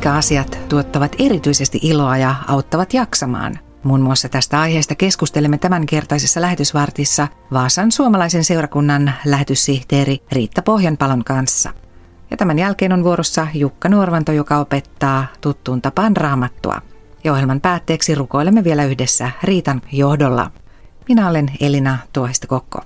Mitkä asiat tuottavat erityisesti iloa ja auttavat jaksamaan? Muun muassa tästä aiheesta keskustelemme tämänkertaisessa lähetysvartissa Vaasan suomalaisen seurakunnan lähetyssihteeri Riitta Pohjanpalon kanssa. Ja tämän jälkeen on vuorossa Jukka Nuorvanto, joka opettaa tuttuun tapaan raamattua. Ja ohjelman päätteeksi rukoilemme vielä yhdessä Riitan johdolla. Minä olen Elina Tuohista-Kokko.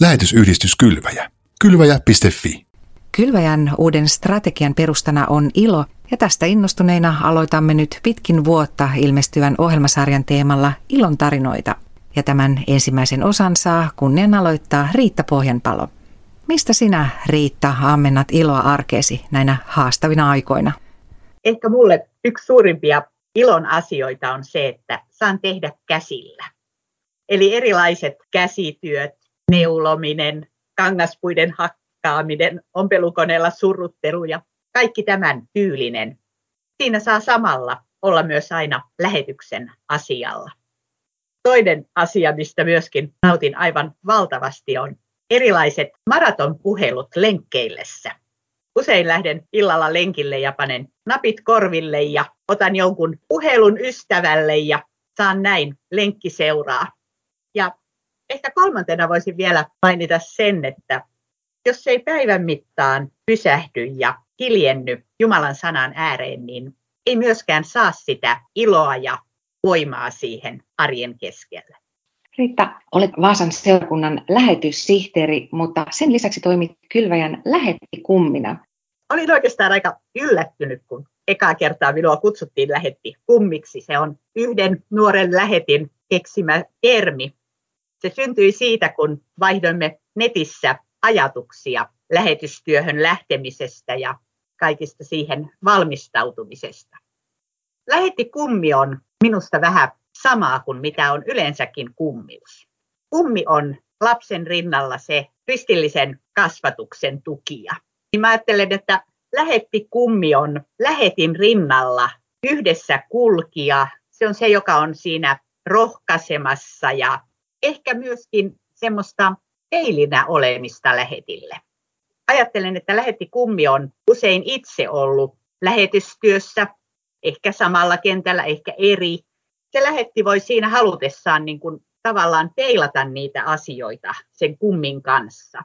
Lähetysyhdistys Kylväjä. Kylväjä.fi Kylväjän uuden strategian perustana on ilo, ja tästä innostuneina aloitamme nyt pitkin vuotta ilmestyvän ohjelmasarjan teemalla Ilon tarinoita. Ja tämän ensimmäisen osan saa kunnian aloittaa Riitta Pohjanpalo. Mistä sinä, Riitta, ammennat iloa arkeesi näinä haastavina aikoina? Ehkä mulle yksi suurimpia ilon asioita on se, että saan tehdä käsillä. Eli erilaiset käsityöt, neulominen, kangaspuiden hakkaaminen, ompelukoneella surruttelu ja kaikki tämän tyylinen. Siinä saa samalla olla myös aina lähetyksen asialla. Toinen asia, mistä myöskin nautin aivan valtavasti, on erilaiset maratonpuhelut lenkkeillessä. Usein lähden illalla lenkille ja panen napit korville ja otan jonkun puhelun ystävälle ja saan näin lenkkiseuraa. Ja ehkä kolmantena voisin vielä mainita sen, että jos ei päivän mittaan pysähdy ja hiljenny Jumalan sanan ääreen, niin ei myöskään saa sitä iloa ja voimaa siihen arjen keskellä. Riitta, olet Vaasan seurakunnan lähetyssihteeri, mutta sen lisäksi toimit Kylväjän lähettikummina. Olin oikeastaan aika yllättynyt, kun ekaa kertaa minua kutsuttiin lähetti kummiksi. Se on yhden nuoren lähetin keksimä termi. Se syntyi siitä, kun vaihdoimme netissä ajatuksia lähetystyöhön lähtemisestä ja kaikista siihen valmistautumisesta. Lähetti kummi on minusta vähän samaa kuin mitä on yleensäkin kummius. Kummi on lapsen rinnalla se kristillisen kasvatuksen tukija. Niin mä ajattelen, että lähetti kummi on lähetin rinnalla yhdessä kulkija. Se on se, joka on siinä rohkaisemassa ja ehkä myöskin semmoista peilinä olemista lähetille. Ajattelen, että lähetti kummi on usein itse ollut lähetystyössä, ehkä samalla kentällä, ehkä eri. Se lähetti voi siinä halutessaan niin kuin tavallaan peilata niitä asioita sen kummin kanssa.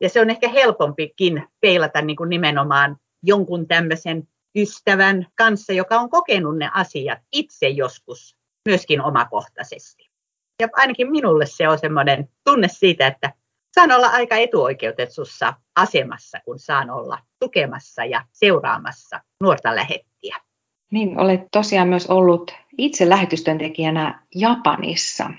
Ja se on ehkä helpompikin peilata niin kuin nimenomaan jonkun tämmöisen ystävän kanssa, joka on kokenut ne asiat itse joskus myöskin omakohtaisesti. Ja ainakin minulle se on semmoinen tunne siitä, että saan olla aika etuoikeutetussa asemassa, kun saan olla tukemassa ja seuraamassa nuorta lähettiä. Niin, olet tosiaan myös ollut itse lähetystyöntekijänä Japanissa.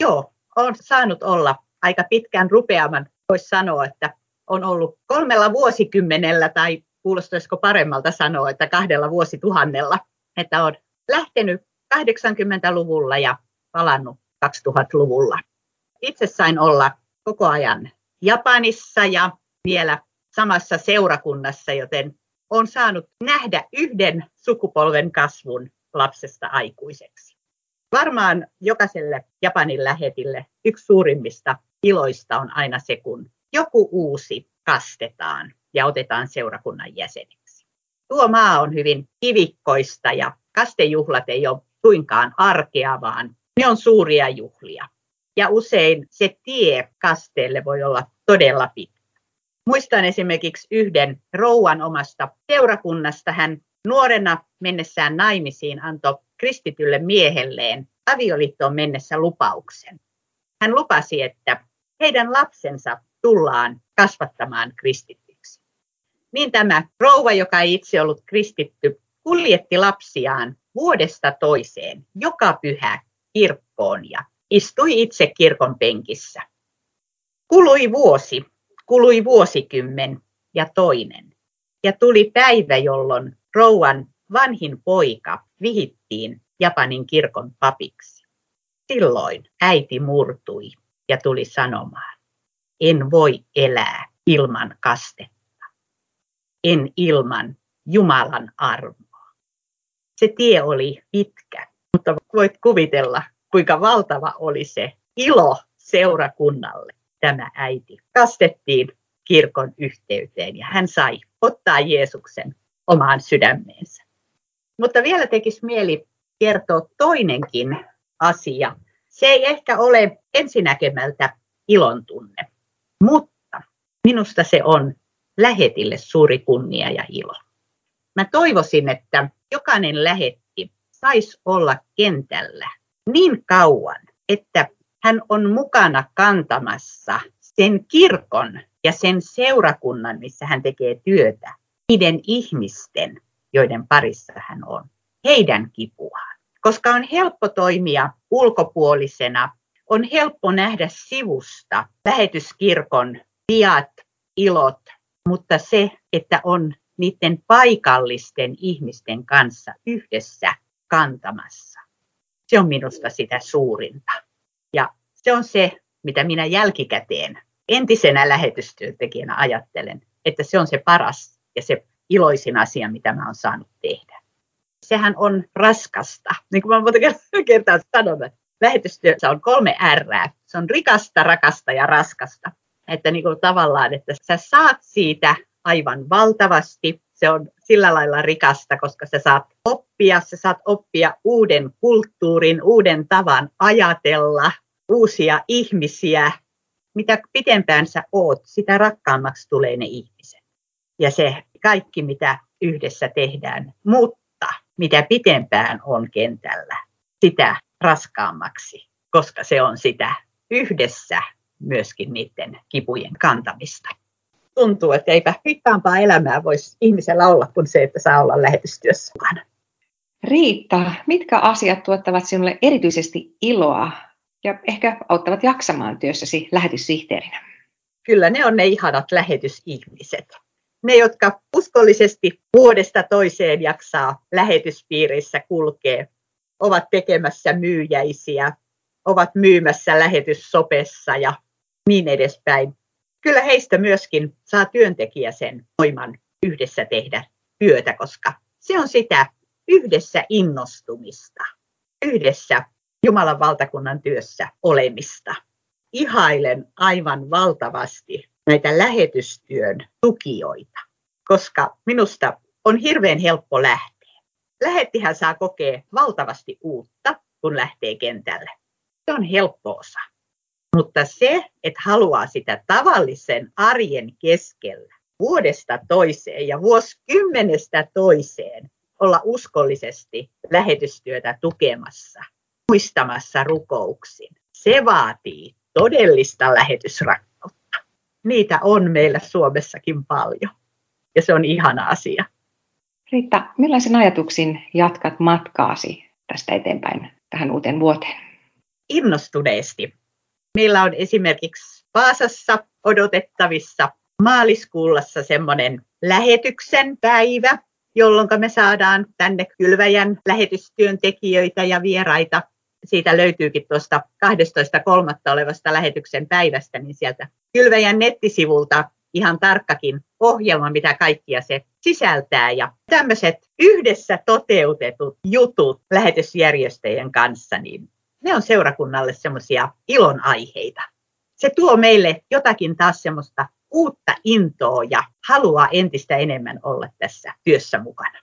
Joo, olen saanut olla aika pitkän rupeaman. Voisi sanoa, että on ollut kolmella vuosikymmenellä tai kuulostaisiko paremmalta sanoa, että kahdella vuosituhannella. Että on lähtenyt 80-luvulla ja palannut 2000-luvulla. Itse sain olla koko ajan Japanissa ja vielä samassa seurakunnassa, joten olen saanut nähdä yhden sukupolven kasvun lapsesta aikuiseksi. Varmaan jokaiselle Japanin lähetille yksi suurimmista iloista on aina se, kun joku uusi kastetaan ja otetaan seurakunnan jäseneksi. Tuo maa on hyvin kivikkoista ja kastejuhlat ei ole suinkaan arkea, vaan ne on suuria juhlia ja usein se tie kasteelle voi olla todella pitkä. Muistan esimerkiksi yhden rouvan omasta seurakunnasta. Hän nuorena mennessään naimisiin antoi kristitylle miehelleen avioliittoon mennessä lupauksen. Hän lupasi, että heidän lapsensa tullaan kasvattamaan kristityksi. Niin tämä rouva, joka ei itse ollut kristitty, kuljetti lapsiaan vuodesta toiseen joka pyhä kirkkoon ja istui itse kirkon penkissä. Kului vuosi, kului vuosikymmen ja toinen. Ja tuli päivä, jolloin rouvan vanhin poika vihittiin Japanin kirkon papiksi. Silloin äiti murtui ja tuli sanomaan, en voi elää ilman kastetta, en ilman Jumalan armoa. Se tie oli pitkä, voit kuvitella, kuinka valtava oli se ilo seurakunnalle tämä äiti. Kastettiin kirkon yhteyteen ja hän sai ottaa Jeesuksen omaan sydämeensä. Mutta vielä tekisi mieli kertoa toinenkin asia. Se ei ehkä ole ensinäkemältä ilon tunne, mutta minusta se on lähetille suuri kunnia ja ilo. Mä toivoisin, että jokainen lähetti saisi olla kentällä niin kauan, että hän on mukana kantamassa sen kirkon ja sen seurakunnan, missä hän tekee työtä, niiden ihmisten, joiden parissa hän on, heidän kipuaan. Koska on helppo toimia ulkopuolisena, on helppo nähdä sivusta lähetyskirkon viat, ilot, mutta se, että on niiden paikallisten ihmisten kanssa yhdessä kantamassa, se on minusta sitä suurinta. Ja se on se, mitä minä jälkikäteen entisenä lähetystyöntekijänä ajattelen, että se on se paras ja se iloisin asia, mitä mä oon saanut tehdä. Sehän on raskasta. Niin kuin mä monta kertaa sanon, että lähetystyössä on kolme R. Se on rikasta, rakasta ja raskasta. Että niin kuin tavallaan, että sä saat siitä aivan valtavasti. Se on sillä lailla rikasta, koska sä saat oppia, sä saat oppia uuden kulttuurin, uuden tavan ajatella, uusia ihmisiä. Mitä pitempään sä oot, sitä rakkaammaksi tulee ne ihmiset. Ja se kaikki, mitä yhdessä tehdään. Mutta mitä pitempään on kentällä, sitä raskaammaksi, koska se on sitä yhdessä myöskin niiden kipujen kantamista. Tuntuu, että eipä rikkaampaa elämää voisi ihmisellä olla kuin se, että saa olla lähetystyössä mukana. Riitta, mitkä asiat tuottavat sinulle erityisesti iloa ja ehkä auttavat jaksamaan työssäsi lähetyssihteerinä? Kyllä ne on ne ihanat lähetysihmiset. Ne, jotka uskollisesti vuodesta toiseen jaksaa lähetyspiirissä kulkee, ovat tekemässä myyjäisiä, ovat myymässä lähetyssopessa ja niin edespäin. Kyllä heistä myöskin saa työntekijä sen voiman yhdessä tehdä työtä, koska se on sitä yhdessä innostumista, yhdessä Jumalan valtakunnan työssä olemista. Ihailen aivan valtavasti näitä lähetystyön tukijoita, koska minusta on hirveän helppo lähteä. Lähettihän saa kokea valtavasti uutta, kun lähtee kentälle. Se on helppo osa. Mutta se, että haluaa sitä tavallisen arjen keskellä vuodesta toiseen ja vuosikymmenestä toiseen olla uskollisesti lähetystyötä tukemassa, muistamassa rukouksin. Se vaatii todellista lähetysrakkautta. Niitä on meillä Suomessakin paljon ja se on ihana asia. Riitta, millaisen ajatuksin jatkat matkaasi tästä eteenpäin tähän uuteen vuoteen? Innostuneesti. Meillä on esimerkiksi Vaasassa odotettavissa maaliskuullassa semmoinen lähetyksen päivä, jolloin me saadaan tänne Kylväjän lähetystyöntekijöitä ja vieraita. Siitä löytyykin tuosta 12.3. olevasta lähetyksen päivästä, niin sieltä Kylväjän nettisivulta ihan tarkkakin ohjelma, mitä kaikkia se sisältää. Ja tämmöiset yhdessä toteutetut jutut lähetysjärjestöjen kanssa, niin ne on seurakunnalle semmoisia ilonaiheita. Se tuo meille jotakin taas semmoista uutta intoa ja haluaa entistä enemmän olla tässä työssä mukana.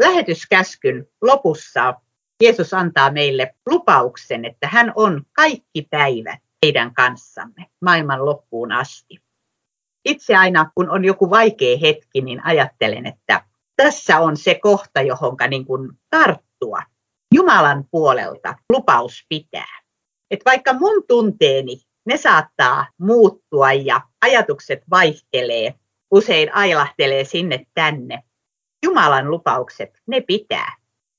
Lähetyskäskyn lopussa Jeesus antaa meille lupauksen, että hän on kaikki päivät teidän kanssamme maailman loppuun asti. Itse aina, kun on joku vaikea hetki, niin ajattelen, että tässä on se kohta, johonka niin kuin tarttua. Jumalan puolelta lupaus pitää. että vaikka mun tunteeni ne saattaa muuttua ja ajatukset vaihtelee, usein ailahtelee sinne tänne. Jumalan lupaukset, ne pitää.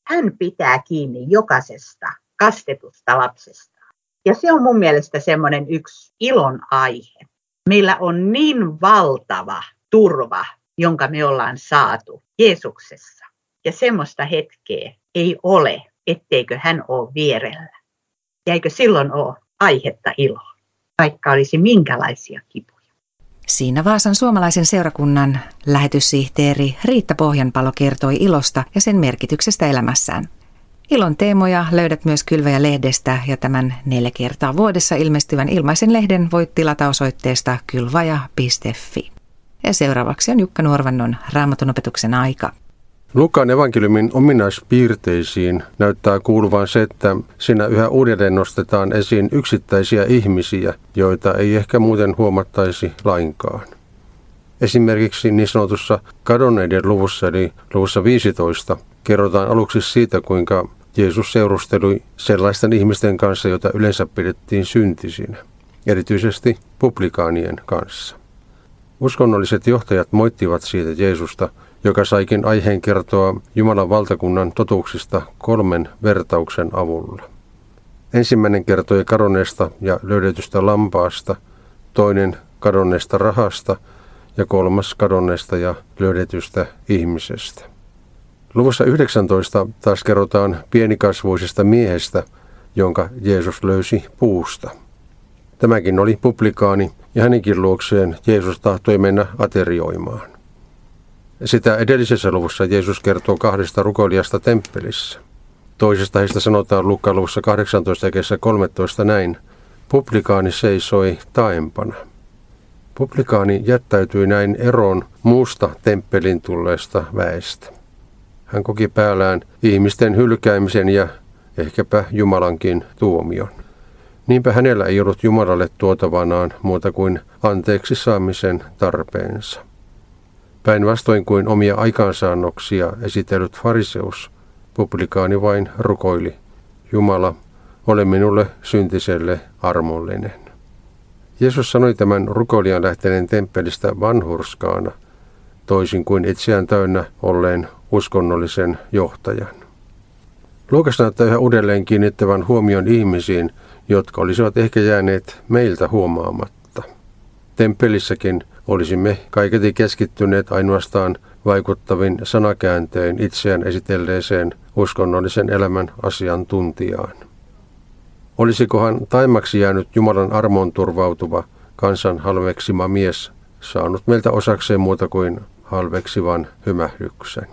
Hän pitää kiinni jokaisesta kastetusta lapsesta. Ja se on mun mielestä semmoinen yksi ilon aihe. Meillä on niin valtava turva, jonka me ollaan saatu Jeesuksessa. Ja semmoista hetkeä ei ole, etteikö hän ole vierellä. Ja eikö silloin ole aihetta iloa? Vaikka olisi minkälaisia kipuja. Siinä Vaasan suomalaisen seurakunnan lähetyssihteeri Riitta Pohjanpalo kertoi ilosta ja sen merkityksestä elämässään. Ilon teemoja löydät myös Kylväjä-lehdestä ja tämän neljä kertaa vuodessa ilmestyvän ilmaisen lehden voit tilata osoitteesta kylvaja.fi. Ja seuraavaksi on Jukka Nuorvannon raamatunopetuksen aika. Lukaan evankeliumin ominaispiirteisiin näyttää kuuluvan se, että siinä yhä uudelleen nostetaan esiin yksittäisiä ihmisiä, joita ei ehkä muuten huomattaisi lainkaan. Esimerkiksi niin sanotussa kadonneiden luvussa eli luvussa 15 kerrotaan aluksi siitä, kuinka Jeesus seurusteli sellaisten ihmisten kanssa, joita yleensä pidettiin syntisinä, erityisesti publikaanien kanssa. Uskonnolliset johtajat moittivat siitä Jeesusta, joka saikin aiheen kertoa Jumalan valtakunnan totuuksista kolmen vertauksen avulla. Ensimmäinen kertoi kadonneesta ja löydetystä lampaasta, toinen kadonneesta rahasta ja kolmas kadonneesta ja löydetystä ihmisestä. Luvussa 19 taas kerrotaan pienikasvuisesta miehestä, jonka Jeesus löysi puusta. Tämäkin oli publikaani ja hänenkin luokseen Jeesus tahtoi mennä aterioimaan. Sitä edellisessä luvussa Jeesus kertoo kahdesta rukoilijasta temppelissä. Toisesta heistä sanotaan Luukkaan luvussa 18 ja 13 näin. Publikaani seisoi taempana. Publikaani jättäytyi näin eroon muusta temppelin tulleesta väestä. Hän koki päällään ihmisten hylkäämisen ja ehkäpä Jumalankin tuomion. Niinpä hänellä ei ollut Jumalalle tuotavanaan muuta kuin anteeksi saamisen tarpeensa. Päinvastoin kuin omia aikaansaannoksia esitellyt fariseus, publikaani vain rukoili, Jumala, ole minulle syntiselle armollinen. Jeesus sanoi tämän rukoilijan lähteneen temppelistä vanhurskaana, toisin kuin itseään täynnä olleen uskonnollisen johtajan. Luokas näyttää yhä uudelleen kiinnittävän huomion ihmisiin, jotka olisivat ehkä jääneet meiltä huomaamatta. Temppelissäkin olisimme kaiketi keskittyneet ainoastaan vaikuttavin sanakääntein itseään esitelleeseen uskonnollisen elämän asiantuntijaan. Olisikohan taimaksi jäänyt Jumalan armoon turvautuva kansan halveksima mies saanut meiltä osakseen muuta kuin halveksivan hymähdyksen?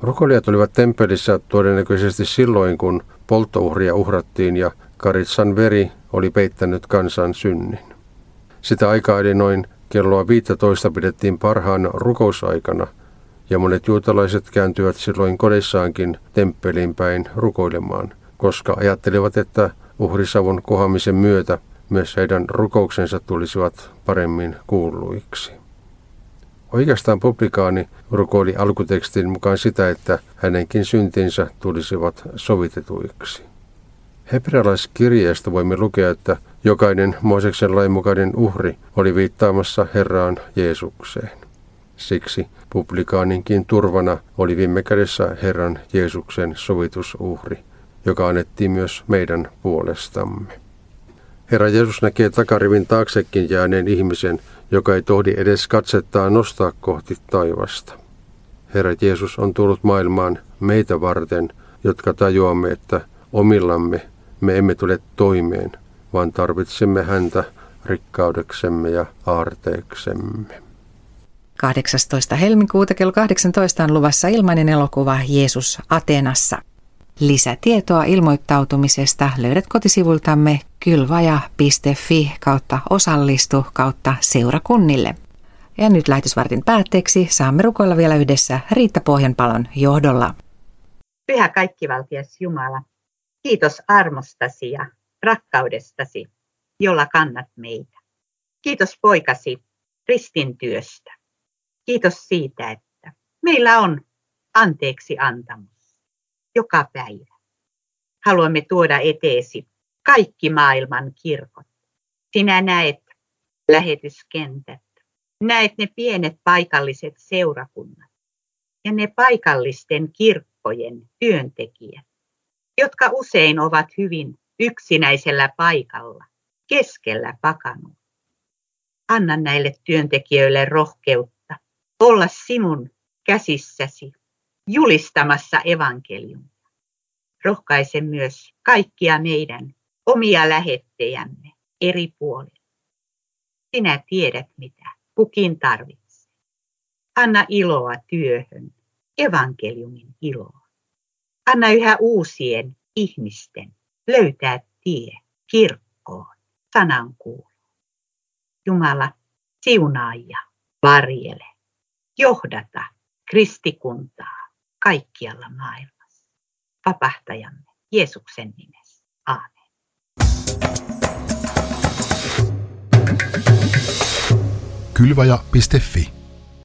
Rukoilijat olivat temppelissä todennäköisesti silloin, kun polttouhria uhrattiin ja Karitsan veri oli peittänyt kansan synnin. Sitä aikaa eli noin kelloa 15 pidettiin parhaana rukousaikana, ja monet juutalaiset kääntyivät silloin kodissaankin temppeliin päin rukoilemaan, koska ajattelivat, että uhrisavun kohamisen myötä myös heidän rukouksensa tulisivat paremmin kuulluiksi. Oikeastaan publikaani rukoili alkutekstin mukaan sitä, että hänenkin syntinsä tulisivat sovitetuiksi. Hebrealaiskirjeestä voimme lukea, että jokainen Mooseksen lain mukainen uhri oli viittaamassa Herraan Jeesukseen. Siksi publikaaninkin turvana oli viime kädessä Herran Jeesuksen sovitusuhri, joka annettiin myös meidän puolestamme. Herra Jeesus näkee takarivin taaksekin jääneen ihmisen, joka ei tohdi edes katsettaa nostaa kohti taivasta. Herra Jeesus on tullut maailmaan meitä varten, jotka tajuamme, että omillamme me emme tule toimeen, vaan tarvitsemme häntä rikkaudeksemme ja aarteeksemme. 18. helmikuuta kello 18 on luvassa ilmainen elokuva Jeesus Atenassa. Lisätietoa ilmoittautumisesta löydät kotisivultamme kylvaja.fi kautta osallistu kautta seurakunnille. Ja nyt lähetysvartin päätteeksi saamme rukoilla vielä yhdessä Riitta Pohjanpalon johdolla. Pyhä kaikkivaltias Jumala, kiitos armostasi ja rakkaudestasi, jolla kannat meitä. Kiitos poikasi ristin työstä. Kiitos siitä, että meillä on anteeksi antamus joka päivä. Haluamme tuoda eteesi kaikki maailman kirkot. Sinä näet lähetyskentät, näet ne pienet paikalliset seurakunnat ja ne paikallisten kirkkojen työntekijät, jotka usein ovat hyvin yksinäisellä paikalla, keskellä pakanua. Anna näille työntekijöille rohkeutta olla sinun käsissäsi julistamassa evankeliumia. Rohkaise myös kaikkia meidän omia lähettejämme eri puolilla. Sinä tiedät, mitä kukin tarvitsee. Anna iloa työhön, evankeliumin iloa. Anna yhä uusien ihmisten löytää tie kirkkoon, sanankuuloon. Jumala, siunaa ja varjele, johdata kristikuntaa kaikkialla maailmassa. Vapahtajamme Jeesuksen nimessä. Aamen. Kylvaja.fi